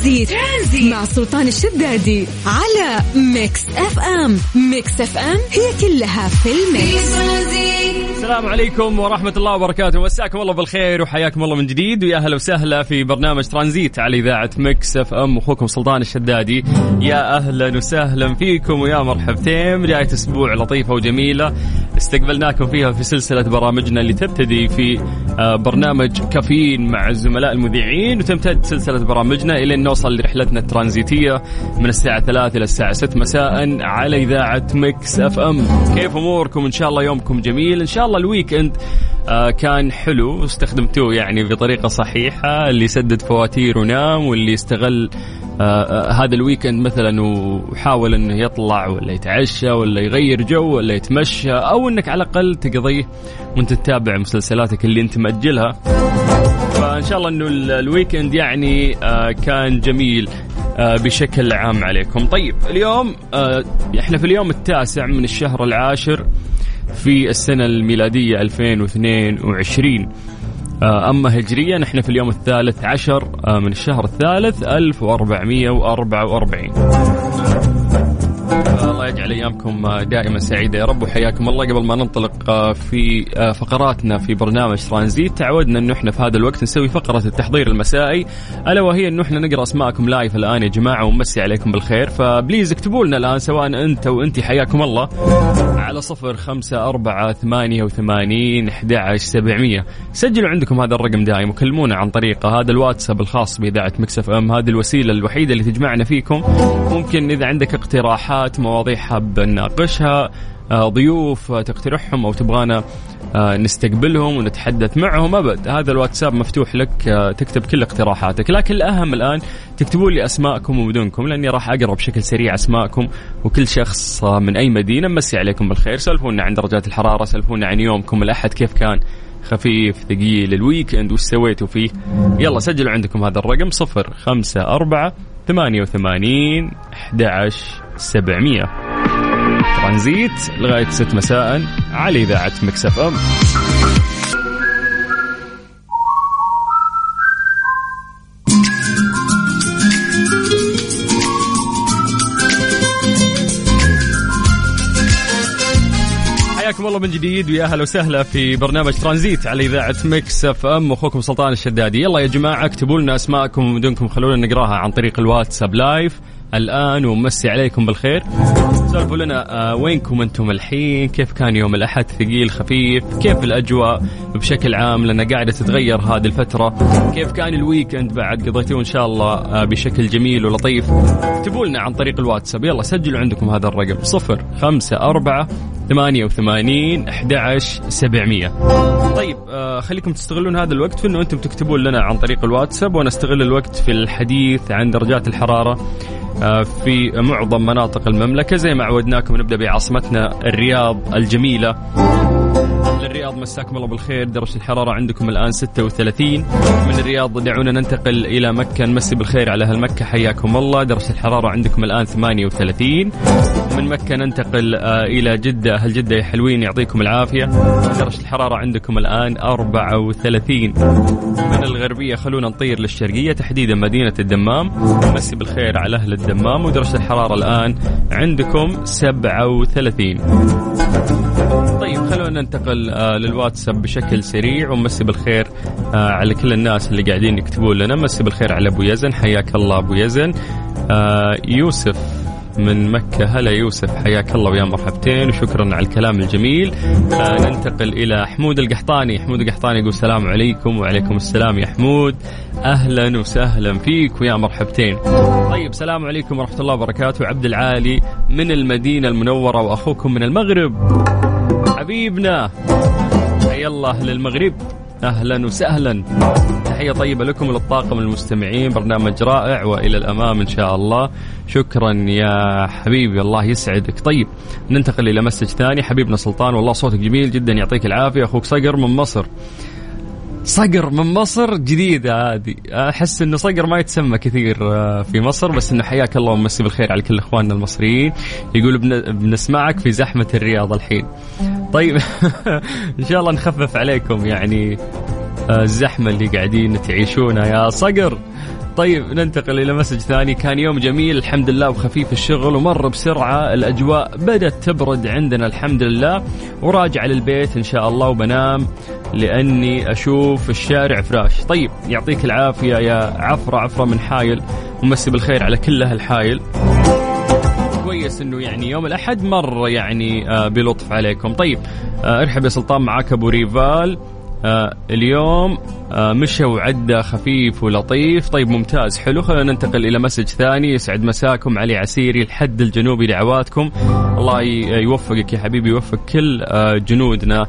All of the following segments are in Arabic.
Tranzit, Tranzit مع سلطان الشدادي على Mix FM. Mix FM هي كلها في ال mix. السلام عليكم ورحمة الله وبركاته. مساكم الله بالخير وحياكم الله من جديد. ويا أهلا وسهلا في برنامج ترانزيت على إذاعة Mix FM. أخوكم سلطان الشدادي. يا أهلا وسهلا فيكم ويا مرحبتين. بداية أسبوع لطيفة وجميلة. استقبلناكم فيها في سلسلة برامجنا اللي تبتدي في آه، برنامج كافيين مع الزملاء المذيعين. وتمتد سلسلة برامجنا إلى أن نوصل لرحلتنا الترانزيتية من الساعة 3 إلى الساعة 6 مساء على إذاعة Mix FM. كيف أموركم؟ إن شاء الله يومكم جميل. إن شاء الله ال weekend آه كان حلو. واستخدمتوه يعني بطريقة صحيحة اللي سدد فواتير ونام واللي استغل هذا ال weekend مثلا وحاول إنه يطلع ولا يتعشى ولا يغير جو ولا يتمشى أو إنك على الأقل تقضيه وأنت تتابع مسلسلاتك اللي أنت مأجلها. فإن شاء الله إنه الويكند يعني آه كان جميل آه بشكل عام عليكم. طيب اليوم آه إحنا في اليوم التاسع من الشهر العاشر في السنة الميلادية 2022 آه، أما هجريا نحن في اليوم الثالث عشر آه، من الشهر الثالث 1444 الله يجعل أيامكم دائما سعيدة يا رب وحياكم الله. قبل ما ننطلق آه، في آه، فقراتنا في برنامج ترانزيت تعودنا انه إحنا في هذا الوقت نسوي فقرة التحضير المسائي. ألا وهي انه إحنا نقرأ أسماءكم live الآن يا جماعة ونمسي عليكم بالخير. ف please اكتبوا لنا الآن سواء أنت وأنت حياكم الله. صفر خمسة أربعة ثمانية وثمانين أحد سبعمية. سجلوا عندكم هذا الرقم دائم وكلمونا عن طريقه هذا الواتساب الخاص بإذاعة Mix FM. هذه الوسيلة الوحيدة اللي تجمعنا فيكم. ممكن إذا عندك اقتراحات مواضيع حاب نناقشها ضيوف تقترحهم أو تبغانا آه، نستقبلهم ونتحدث معهم. أبد هذا الواتساب مفتوح لك آه، تكتب كل اقتراحاتك. لكن الأهم الآن تكتبوا لي أسماءكم وبدونكم لأني راح أقرأ بشكل سريع أسماءكم وكل شخص من أي مدينة. مسي عليكم بالخير. سالفونا عن درجات الحرارة سالفونا عن يومكم الأحد كيف كان؟ خفيف ثقيل الويكند وش سويتوا فيه؟ يلا سجلوا عندكم هذا الرقم صفر خمسة أربعة ثمانية وثمانين أحد سبعمية. ترانزيت لغاية 6 مساء على إذاعة Mix FM. حياكم الله من جديد ويا أهلا وسهلا في برنامج ترانزيت على إذاعة Mix FM. أخوكم سلطان الشدادي. يلا يا جماعة اكتبوا لنا أسماءكم ومدنكم خلونا نقراها عن طريق الواتساب live الآن ومسي عليكم بالخير. سولفوا لنا آه وينكم أنتم الحين؟ كيف كان يوم الأحد؟ ثقيل خفيف؟ كيف الأجواء بشكل عام؟ لأن قاعدة تتغير هذه الفترة. كيف كان الويكند بعد؟ قضيتوه إن شاء الله آه بشكل جميل ولطيف. اكتبوا لنا عن طريق الواتساب. يلا سجلوا عندكم هذا الرقم. صفر خمسة أربعة ثمانية وثمانين أحد سبعمية. طيب آه خليكم تستغلون هذا الوقت في أنه أنتم تكتبون لنا عن طريق الواتساب وأنا أستغل الوقت في الحديث عن درجات الحرارة. آه، في معظم مناطق المملكة. زي ما عودناكم نبدأ بعاصمتنا الرياض الجميلة. للرياض مساكم الله بالخير. درجة الحرارة عندكم الآن 36 من الرياض دعونا ننتقل إلى مكة. نمسي بالخير على أهل مكة. حياكم الله. درجة الحرارة عندكم الآن 38 من مكة ننتقل آه، إلى جدة. أهل جدة يا حلوين يعطيكم العافية. درجة الحرارة عندكم الآن 34 من الغربية خلونا نطير للشرقية. تحديدا مدينة الدمام. نمسي بالخير على أهل الدمام. ودرجة الحرارة الآن عندكم 37 طيب خلونا ننتقل آه للواتساب بشكل سريع ومسي بالخير آه على كل الناس اللي قاعدين يكتبون لنا. مسي بالخير على أبو يزن حياك الله أبو يزن. آه يوسف. من مكة. هلا يوسف حياك الله ويا مرحبتين وشكرا على الكلام الجميل. ننتقل إلى حمود القحطاني. حمود القحطاني يقول السلام عليكم وعليكم السلام يا حمود. أهلا وسهلا فيك ويا مرحبتين. طيب سلام عليكم ورحمة الله وبركاته. عبد العالي من المدينة المنورة وأخوكم من المغرب. حبيبنا الله للمغرب. أهلا وسهلا. تحية طيبة لكم وللطاقم المستمعين. برنامج رائع وإلى الأمام إن شاء الله. شكرا يا حبيبي. الله يسعدك. طيب ننتقل إلى مسج ثاني. حبيبنا سلطان والله صوتك جميل جدا. يعطيك العافية. أخوك صقر من مصر. صقر من مصر جديدة هذه أحس أنه صقر ما يتسمى كثير آه، في مصر بس أنه حياك الله ومسي بالخير على كل إخواننا المصريين. يقول بنسمعك في زحمة الرياض الحين. طيب إن شاء الله نخفف عليكم يعني آه، الزحمة اللي قاعدين تعيشونها. يا صقر طيب ننتقل إلى مسج ثاني. كان يوم جميل الحمد لله وخفيف الشغل ومر بسرعة الأجواء بدأت تبرد عندنا الحمد لله. وراجع للبيت إن شاء الله وبنام لأني أشوف الشارع فراش. طيب يعطيك العافية يا عفرة عفرة من حايل. ومسي بالخير على كل أهل حايل. كويس إنه يعني يوم الأحد مر يعني آه بلطف عليكم. طيب آه ارحب يا سلطان معاك أبو ريفال. آه اليوم آه مشى وعدى خفيف ولطيف. طيب ممتاز حلو. خلينا ننتقل إلى مسج ثاني. يسعد مساكم علي عسيري الحد الجنوبي دعواتكم الله يوفقك يا حبيبي يوفق كل آه جنودنا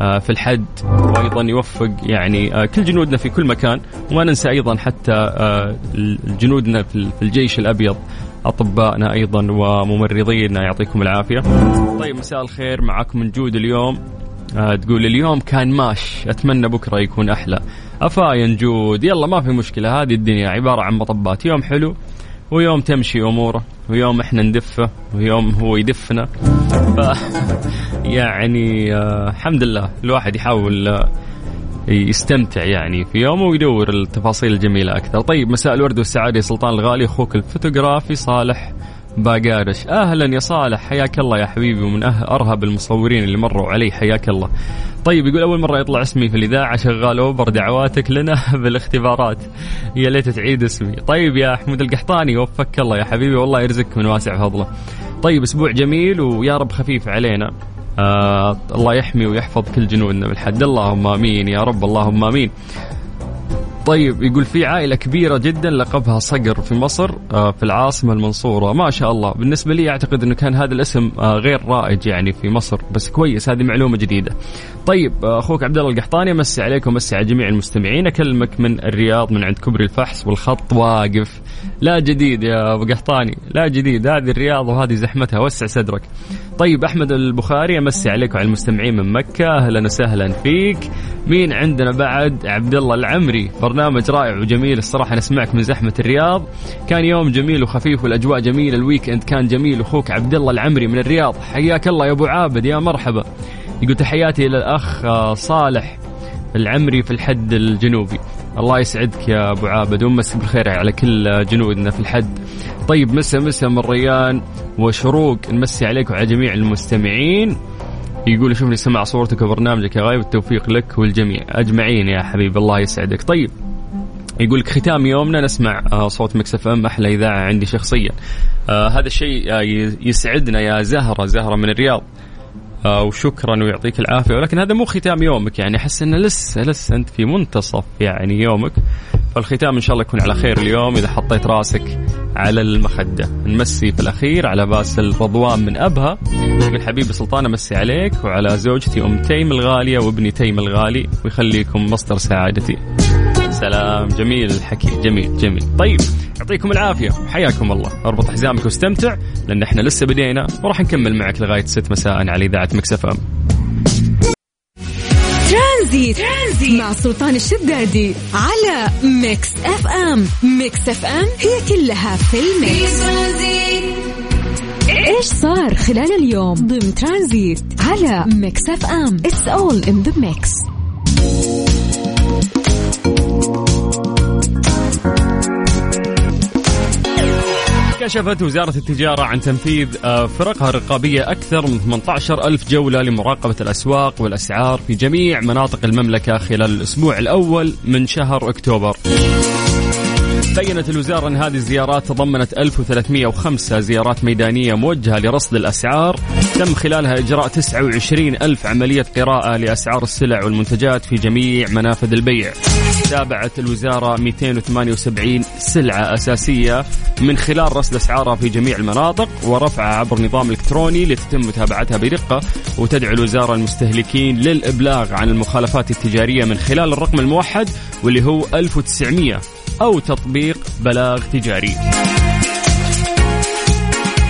آه، في الحد وأيضا يوفق يعني آه، كل جنودنا في كل مكان. وما ننسى أيضا حتى آه، جنودنا في الجيش الأبيض أطبائنا أيضا وممرضينا. يعطيكم العافية. طيب مساء الخير. معكم من جود اليوم. تقول اليوم كان ماش. أتمنى بكرة يكون أحلى. fine جود يلا ما في مشكلة. هذه الدنيا عبارة عن مطبات. يوم حلو ويوم تمشي أموره ويوم إحنا ندفه ويوم هو يدفنا. ف يعني آه الحمد لله. الواحد يحاول آه يستمتع يعني في يومه ويدور التفاصيل الجميلة أكثر. طيب مساء الورد والسعادة يا سلطان الغالي أخوك الفوتوغرافي صالح. باقارش. أهلا يا صالح حياك الله يا حبيبي ومن أه أرهب المصورين اللي مروا علي حياك الله. طيب يقول أول مرة يطلع اسمي في الإذاعة شغال Uber دعواتك لنا بالاختبارات. يا ليت تعيد اسمي. طيب يا حمود القحطاني وفك الله يا حبيبي والله يرزقك من واسع فضله. طيب أسبوع جميل ويا رب خفيف علينا. آه الله يحمي ويحفظ كل جنودنا بالحد. اللهم آمين يا رب اللهم آمين. طيب يقول في عائلة كبيرة جدا لقبها صقر في مصر آه، في العاصمة المنصورة. ما شاء الله. بالنسبة لي أعتقد أنه كان هذا الاسم آه، غير رائج يعني في مصر بس كويس هذه معلومة جديدة. طيب آه، أخوك عبد الله القحطاني مسي عليكم مسي على جميع المستمعين. أكلمك من الرياض من عند كبري الفحص والخط واقف. لا جديد يا أبو قحطاني لا جديد. هذه الرياض وهذه زحمتها. وسع صدرك. طيب أحمد البخاري أمسي عليكم على المستمعين من مكة. أهلا وسهلا فيك. مين عندنا بعد؟ عبد الله العمري. برنامج رائع وجميل الصراحة نسمعك من زحمة الرياض. كان يوم جميل وخفيف والأجواء جميلة. الويك إند كان جميل. أخوك عبد الله العمري من الرياض. حياك الله يا أبو عابد. يا مرحبا. يقول تحياتي إلى الأخ صالح العمري في الحد الجنوبي. الله يسعدك يا أبو عابد ومسك بالخير على كل جنودنا في الحد. طيب مسا مسا من ريان وشروق نمسي عليك وعلى جميع المستمعين. يقول شرفني سماع صوتك وبرنامجك يا غايب التوفيق لك والجميع. أجمعين يا حبيب الله يسعدك. طيب يقول لك ختام يومنا نسمع آه، صوت Mix FM أحلى إذاعة عندي شخصيا. آه هذا الشيء آه يسعدنا يا زهرة زهرة من الرياض. وشكرا ويعطيك العافية. ولكن هذا مو ختام يومك يعني أحس إنه لسه لسه أنت في منتصف يعني يومك. فالختام إن شاء الله يكون على خير اليوم إذا حطيت راسك على المخدة. نمسي في الأخير على باسل رضوان من أبها. يقول حبيبي سلطان أمسي عليك وعلى زوجتي أم تيم الغالية وابني تيم الغالي ويخليكم مصدر سعادتي. سلام. جميل الحكي. جميل جميل. طيب يعطيكم العافية. حياكم الله. أربط حزامك واستمتع لأن إحنا لسه بدينا. وراح نكمل معك لغاية 6 مساء على إذاعة Mix FM. ترانزيت. ترانزيت مع سلطان الشدادي على Mix FM. Mix FM هي كلها في ال mix إيش صار خلال اليوم؟ ضمن ترانزيت على Mix FM. It's all in the mix كشفت وزارة التجارة عن تنفيذ آه، فرقها الرقابية أكثر من 18 ألف جولة لمراقبة الأسواق والأسعار في جميع مناطق المملكة خلال الأسبوع الأول من شهر أكتوبر. بينت الوزارة أن هذه الزيارات تضمنت 1305 زيارات ميدانية موجهة لرصد الأسعار تم خلالها إجراء 29 ألف عملية قراءة لأسعار السلع والمنتجات في جميع منافذ البيع. تابعت الوزارة 278 سلعة أساسية من خلال رصد أسعارها في جميع المناطق ورفعها عبر نظام إلكتروني لتتم متابعتها بدقة وتدعو الوزارة المستهلكين للإبلاغ عن المخالفات التجارية من خلال الرقم الموحد واللي هو 1900 أو تطبيق بلاغ تجاري.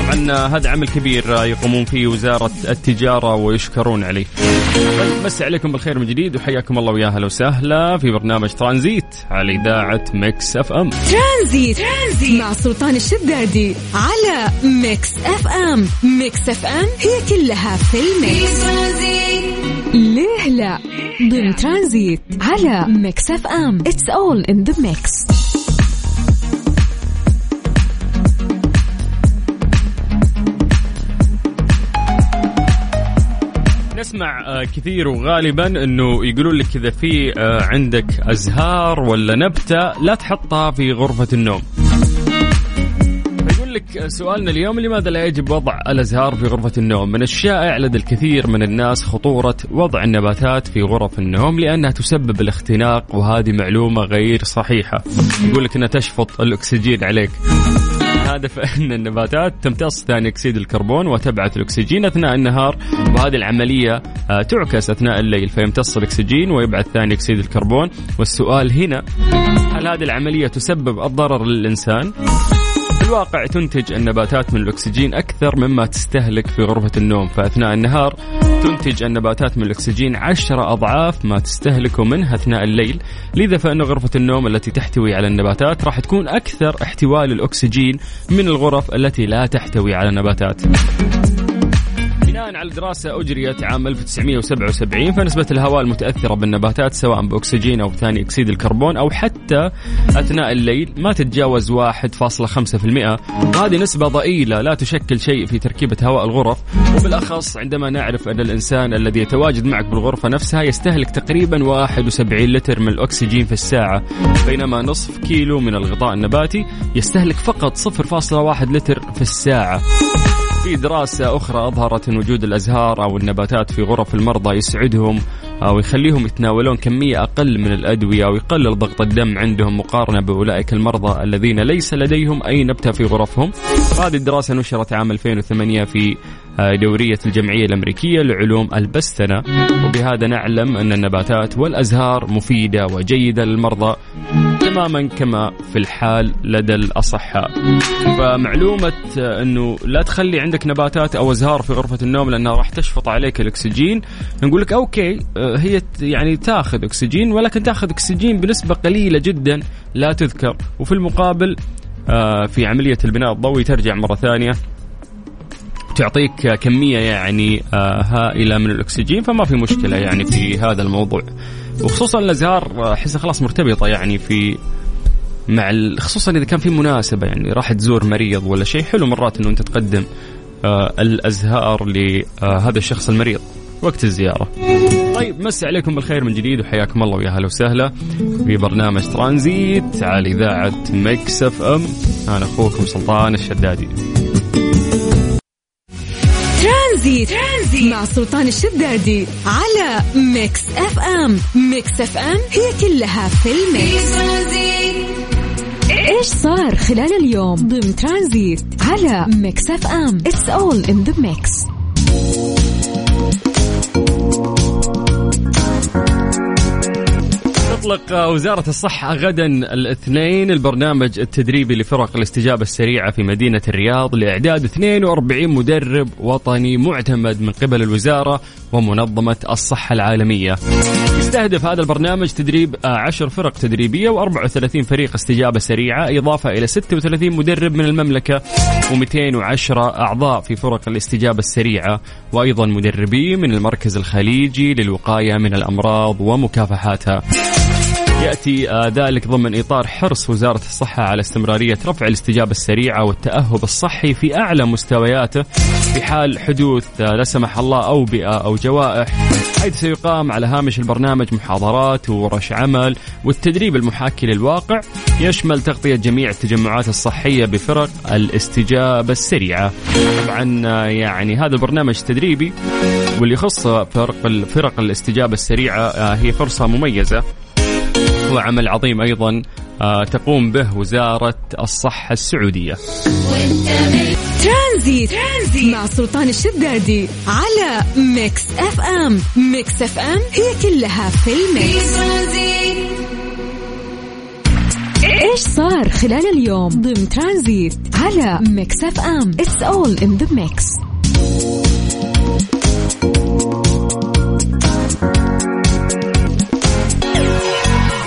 طبعا هذا عمل كبير يقومون فيه وزارة التجارة ويشكرون عليه. طيب مسي عليكم بالخير من جديد وحياكم الله ويا أهلا وسهلا في برنامج ترانزيت على إذاعة Mix FM. ترانزيت, ترانزيت مع سلطان الشدادي على Mix FM. Mix FM هي كلها في ال mix ليه لا؟ ضمن ترانزيت على Mix FM. It's all in the mix نسمع آه، كثير وغالبا إنه يقولون لك إذا في آه، عندك أزهار ولا نبتة لا تحطها في غرفة النوم. لك سؤالنا اليوم لماذا لا يجب وضع الأزهار في غرفة النوم؟ من الشائع لدى الكثير من الناس خطورة وضع النباتات في غرف النوم لأنها تسبب الاختناق وهذه معلومة غير صحيحة. يقول لك إنها تشفط الأكسجين عليك. هذا فإن النباتات تمتص ثاني أكسيد الكربون وتبعث الأكسجين أثناء النهار وهذه العملية آه، تعكس أثناء الليل فيمتص الأكسجين ويبعث ثاني أكسيد الكربون والسؤال هنا هل هذه العملية تسبب الضرر للإنسان؟ الواقع تنتج النباتات من الأكسجين أكثر مما تستهلك في غرفة النوم. فأثناء النهار تنتج النباتات من الأكسجين عشرة أضعاف ما تستهلكه منه أثناء الليل. لذا فإن غرفة النوم التي تحتوي على النباتات راح تكون أكثر احتواء للأكسجين من الغرف التي لا تحتوي على نباتات بناء على دراسة أجريت عام 1977 فنسبة الهواء المتأثرة بالنباتات سواء بأكسجين أو ثاني أكسيد الكربون أو حتى أثناء الليل ما تتجاوز 1.5% وهذه نسبة ضئيلة لا تشكل شيء في تركيبة هواء الغرف وبالأخص عندما نعرف أن الإنسان الذي يتواجد معك بالغرفة نفسها يستهلك تقريبا 71 لتر من الأكسجين في الساعة بينما نصف كيلو من الغطاء النباتي يستهلك فقط 0.1 لتر في الساعة. في دراسة أخرى أظهرت أن وجود الأزهار أو النباتات في غرف المرضى يسعدهم أو يخليهم يتناولون كمية أقل من الأدوية أو يقلل ضغط الدم عندهم مقارنة بأولئك المرضى الذين ليس لديهم أي نبتة في غرفهم. هذه الدراسة نشرت عام 2008 في آه، دورية الجمعية الأمريكية لعلوم البستنة. وبهذا نعلم أن النباتات والأزهار مفيدة وجيدة للمرضى تماما كما في الحال لدى الأصحاء. فمعلومة آه، أنه لا تخلي عندك نباتات أو أزهار في غرفة النوم لأنها راح تشفط عليك الأكسجين نقول لك أوكي آه، هي يعني تاخذ أكسجين ولكن تاخذ أكسجين بنسبة قليلة جدا لا تذكر. وفي المقابل في عملية البناء الضوئي ترجع مرة ثانية تعطيك كمية يعني آه، هائلة من الأكسجين فما في مشكلة يعني في هذا الموضوع. وخصوصا الأزهار أحسها خلاص مرتبطة يعني في مع خصوصا إذا كان في مناسبة يعني راح تزور مريض ولا شيء حلو مرات إنه أنت تقدم آه، الأزهار لهذا الشخص المريض. وقت الزيارة. طيب مسي عليكم بالخير من جديد وحياكم الله ويا هلا وسهلا في برنامج ترانزيت على إذاعة Mix FM. أنا أخوكم سلطان الشدادي. ترانزيت. ترانزيت مع سلطان الشدادي على Mix FM. Mix FM هي كلها في ال mix. إيش صار خلال اليوم؟ ضمن ترانزيت على Mix FM. It's all in the mix تطلق وزارة الصحة غدا الاثنين البرنامج التدريبي لفرق الاستجابة السريعة في مدينة الرياض لإعداد 42 مدرب وطني معتمد من قبل الوزارة ومنظمة الصحة العالمية. يستهدف هذا البرنامج تدريب 10 فرق تدريبية و34 فريق استجابة سريعة إضافة إلى 36 مدرب من المملكة و210 أعضاء في فرق الاستجابة السريعة. وأيضا مدربين من المركز الخليجي للوقاية من الأمراض ومكافحاتها. يأتي آه، ذلك ضمن إطار حرص وزارة الصحة على استمرارية رفع الاستجابة السريعة والتأهب الصحي في أعلى مستوياته في حال حدوث آه، لا سمح الله أوبئة أو جوائح حيث سيقام على هامش البرنامج محاضرات وورش عمل والتدريب المحاكي للواقع يشمل تغطية جميع التجمعات الصحية بفرق الاستجابة السريعة. طبعا آه، يعني هذا البرنامج التدريبي واللي يخص فرق فرق الاستجابة السريعة هي فرصة مميزة هو عمل عظيم أيضا آه، تقوم به وزارة الصحة السعودية. ترانزيت. ترانزيت مع سلطان الشدادي على Mix FM، Mix FM هي كلها في ال mix. إيش صار خلال اليوم ضمن ترانزيت على Mix FM؟ It's all in the mix.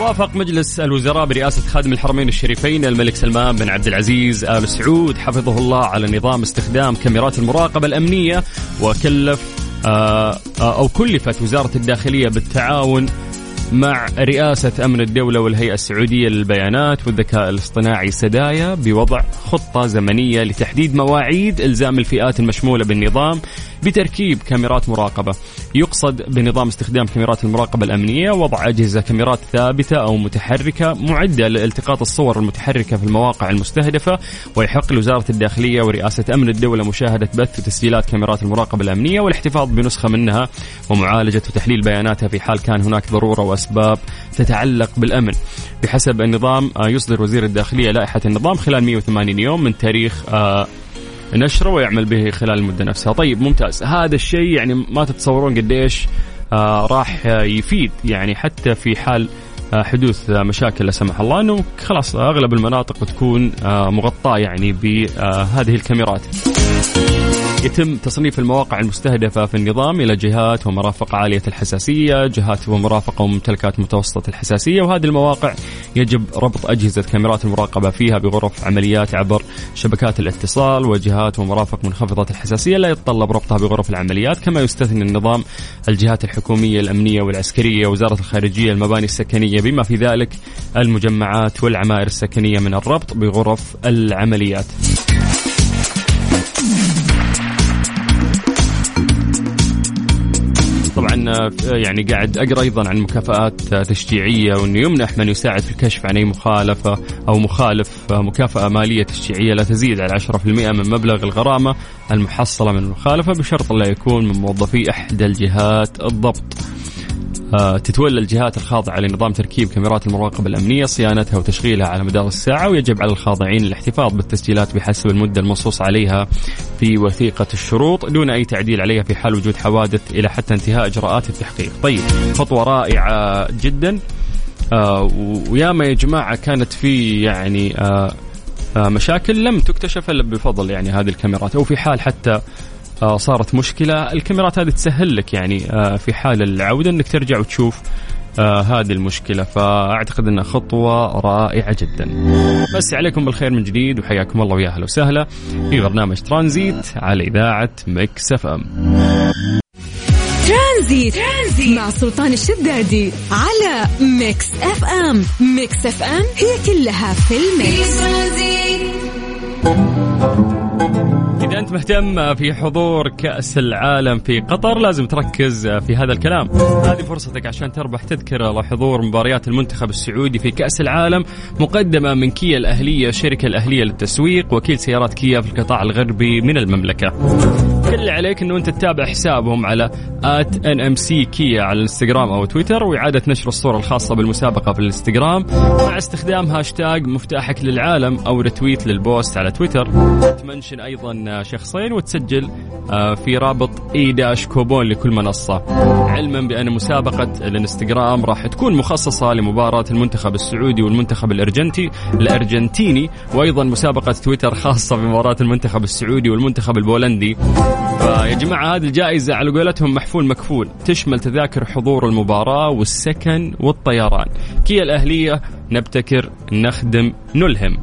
وافق مجلس الوزراء برئاسة خادم الحرمين الشريفين الملك سلمان بن عبد العزيز آل سعود حفظه الله على نظام استخدام كاميرات المراقبة الأمنية وكلف آه، آه، أو كلفت وزارة الداخلية بالتعاون مع رئاسة أمن الدولة والهيئة السعودية للبيانات والذكاء الاصطناعي سدايا بوضع خطة زمنية لتحديد مواعيد إلزام الفئات المشمولة بالنظام. بتركيب كاميرات مراقبة. يقصد بنظام استخدام كاميرات المراقبة الأمنية وضع أجهزة كاميرات ثابتة أو متحركة معدة لالتقاط الصور المتحركة في المواقع المستهدفة ويحق لوزارة الداخلية ورئاسة أمن الدولة مشاهدة بث وتسجيلات كاميرات المراقبة الأمنية والاحتفاظ بنسخة منها ومعالجة وتحليل بياناتها في حال كان هناك ضرورة وأسباب تتعلق بالأمن. بحسب النظام آه، يصدر وزير الداخلية لائحة النظام خلال 180 يوم من تاريخ آه، نشره ويعمل به خلال المدة نفسها. طيب ممتاز. هذا الشيء يعني ما تتصورون قديش آه، راح يفيد يعني حتى في حال حدوث مشاكل لا سمح الله. إنه خلاص أغلب المناطق تكون مغطاة يعني بهذه الكاميرات. يتم تصنيف المواقع المستهدفة في النظام إلى جهات ومرافق عالية الحساسية جهات ومرافقة وممتلكات متوسطة الحساسية وهذه المواقع يجب ربط أجهزة كاميرات المراقبة فيها بغرف عمليات عبر شبكات الاتصال وجهات ومرافق منخفضة الحساسية لا يتطلب ربطها بغرف العمليات كما يستثني النظام الجهات الحكومية الأمنية والعسكرية وزارة الخارجية المباني السكنية بما في ذلك المجمعات والعمائر السكنية من الربط بغرف العمليات. طبعا آه، يعني قاعد أقرأ أيضا عن مكافآت تشجيعية وإنه يمنح من يساعد في الكشف عن أي مخالفة أو مخالف آه، مكافأة مالية تشجيعية لا تزيد على 10% من مبلغ الغرامة المحصلة من المخالفة بشرط لا يكون من موظفي إحدى الجهات الضبط. آه، تتولى الجهات الخاضعة لنظام تركيب كاميرات المراقبة الأمنية صيانتها وتشغيلها على مدار الساعة ويجب على الخاضعين الاحتفاظ بالتسجيلات بحسب المدة المنصوص عليها في وثيقة الشروط دون أي تعديل عليها في حال وجود حوادث إلى حتى انتهاء إجراءات التحقيق. طيب خطوة رائعة جدا. آه وياما يا جماعة كانت في يعني آه مشاكل لم تكتشف إلا بفضل يعني هذه الكاميرات أو في حال حتى صارت مشكلة. الكاميرات هذه تسهل لك يعني آه، في حال العودة إنك ترجع وتشوف آه هذه المشكلة. فأعتقد أنها خطوة رائعة جدا. مسا عليكم بالخير من جديد وحياكم الله ويا أهلا وسهلا في برنامج ترانزيت على إذاعة Mix FM. ترانزيت. ترانزيت مع سلطان الشدادي على Mix FM. Mix FM هي كلها في ال mix. إذا أنت مهتم في حضور كأس العالم في قطر لازم تركز في هذا الكلام. هذه فرصتك عشان تربح تذكرة لحضور مباريات المنتخب السعودي في كأس العالم مقدمة من كيا الأهلية الشركة الأهلية للتسويق وكيل سيارات كيا في القطاع الغربي من المملكة. كل اللي عليك إنه أنت تتابع حسابهم على at NMC Kia على الإنستغرام أو تويتر وإعادة نشر الصورة الخاصة بالمسابقة في الإنستغرام. مع استخدام هاشتاج مفتاحك للعالم أو retweet لل post على تويتر. تمنشن أيضا شخصين وتسجل آه، في رابط e dash coupon لكل منصة. علما بأن مسابقة الإنستغرام راح تكون مخصصة لمباراة المنتخب السعودي والمنتخب الارجنتي الأرجنتيني وأيضا مسابقة تويتر خاصة بمباراة المنتخب السعودي والمنتخب البولندي. فيا جماعة هذه الجائزة على قولتهم محفول مكفول. تشمل تذاكر حضور المباراة والسكن والطيران. كيا الأهلية نبتكر نخدم نلهم.